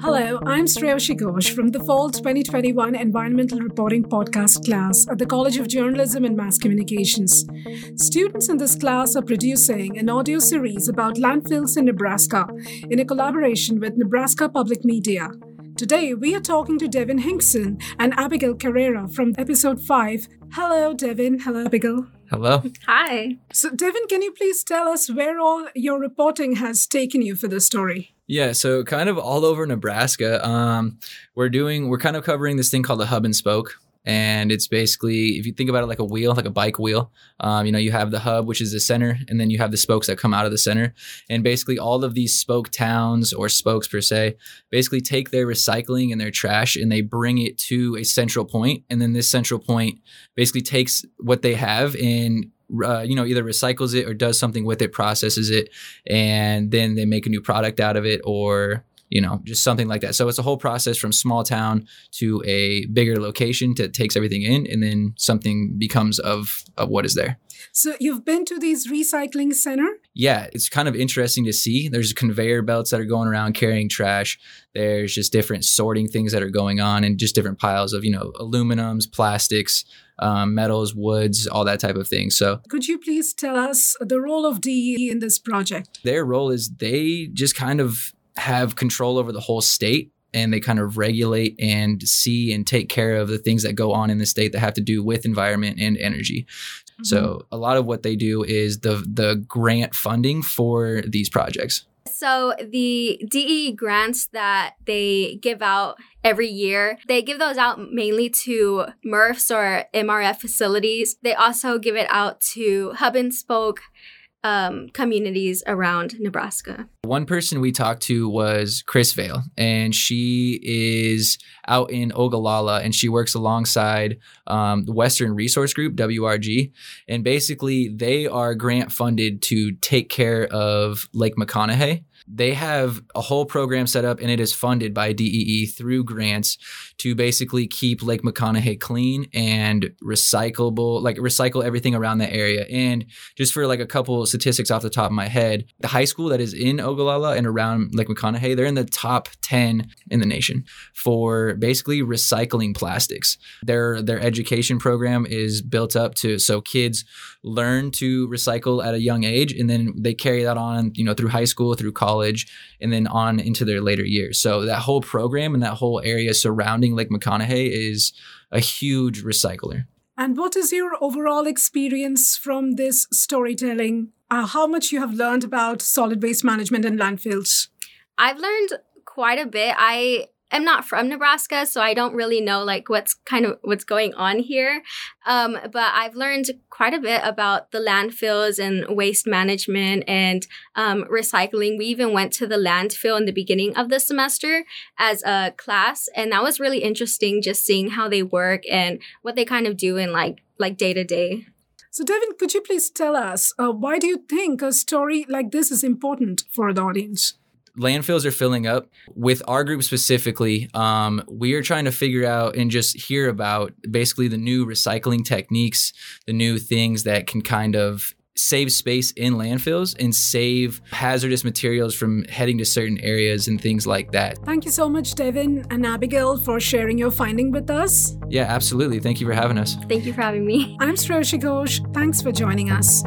Hello, I'm Shreyoshi Ghosh from the Fall 2021 Environmental Reporting Podcast class at the College of Journalism and Mass Communications. Students in this class are producing an audio series about landfills in Nebraska in a collaboration with Nebraska Public Media. Today, we are talking to Devin Hinkson and Abigail Carrera from episode 5. Hello, Devin. Hello, Abigail. Hello. Hi. So, Devin, can you please tell us where all your reporting has taken you for this story? Yeah, so kind of all over Nebraska. Um, we're doing, we're kind of covering this thing called the hub and spoke. And it's basically, if you think about it like a wheel, like a bike wheel, um, you know, you have the hub, which is the center, and then you have the spokes that come out of the center. And basically, all of these spoke towns or spokes per se basically take their recycling and their trash and they bring it to a central point. And then this central point basically takes what they have and uh, you know, either recycles it or does something with it, processes it, and then they make a new product out of it or you know, just something like that. So it's a whole process from small town to a bigger location that takes everything in, and then something becomes of of what is there. So you've been to these recycling center? Yeah, it's kind of interesting to see. There's conveyor belts that are going around carrying trash. There's just different sorting things that are going on, and just different piles of you know aluminums, plastics, um, metals, woods, all that type of thing. So, could you please tell us the role of DE in this project? Their role is they just kind of have control over the whole state and they kind of regulate and see and take care of the things that go on in the state that have to do with environment and energy. Mm-hmm. So a lot of what they do is the the grant funding for these projects. So the DE grants that they give out every year, they give those out mainly to MRFs or MRF facilities. They also give it out to hub and spoke um, communities around Nebraska. One person we talked to was Chris Vale, and she is out in Ogallala, and she works alongside um, the Western Resource Group (WRG), and basically they are grant funded to take care of Lake McConaughy they have a whole program set up and it is funded by DEE through grants to basically keep Lake McConaughy clean and recyclable, like recycle everything around the area. And just for like a couple statistics off the top of my head, the high school that is in Ogallala and around Lake McConaughy, they're in the top 10 in the nation for basically recycling plastics. Their their education program is built up to so kids learn to recycle at a young age and then they carry that on, you know, through high school, through college college and then on into their later years. So that whole program and that whole area surrounding Lake McConaughy is a huge recycler. And what is your overall experience from this storytelling? Uh, how much you have learned about solid waste management and landfills? I've learned quite a bit. I am not from Nebraska, so I don't really know like what's kind of what's going on here. Um, but I've learned quite a bit about the landfills and waste management and um, recycling. We even went to the landfill in the beginning of the semester as a class, and that was really interesting. Just seeing how they work and what they kind of do in like like day to day. So, Devin, could you please tell us uh, why do you think a story like this is important for the audience? Landfills are filling up. With our group specifically, um, we are trying to figure out and just hear about basically the new recycling techniques, the new things that can kind of save space in landfills and save hazardous materials from heading to certain areas and things like that. Thank you so much, Devin and Abigail, for sharing your finding with us. Yeah, absolutely. Thank you for having us. Thank you for having me. I'm Shreyoshi Ghosh. Thanks for joining us.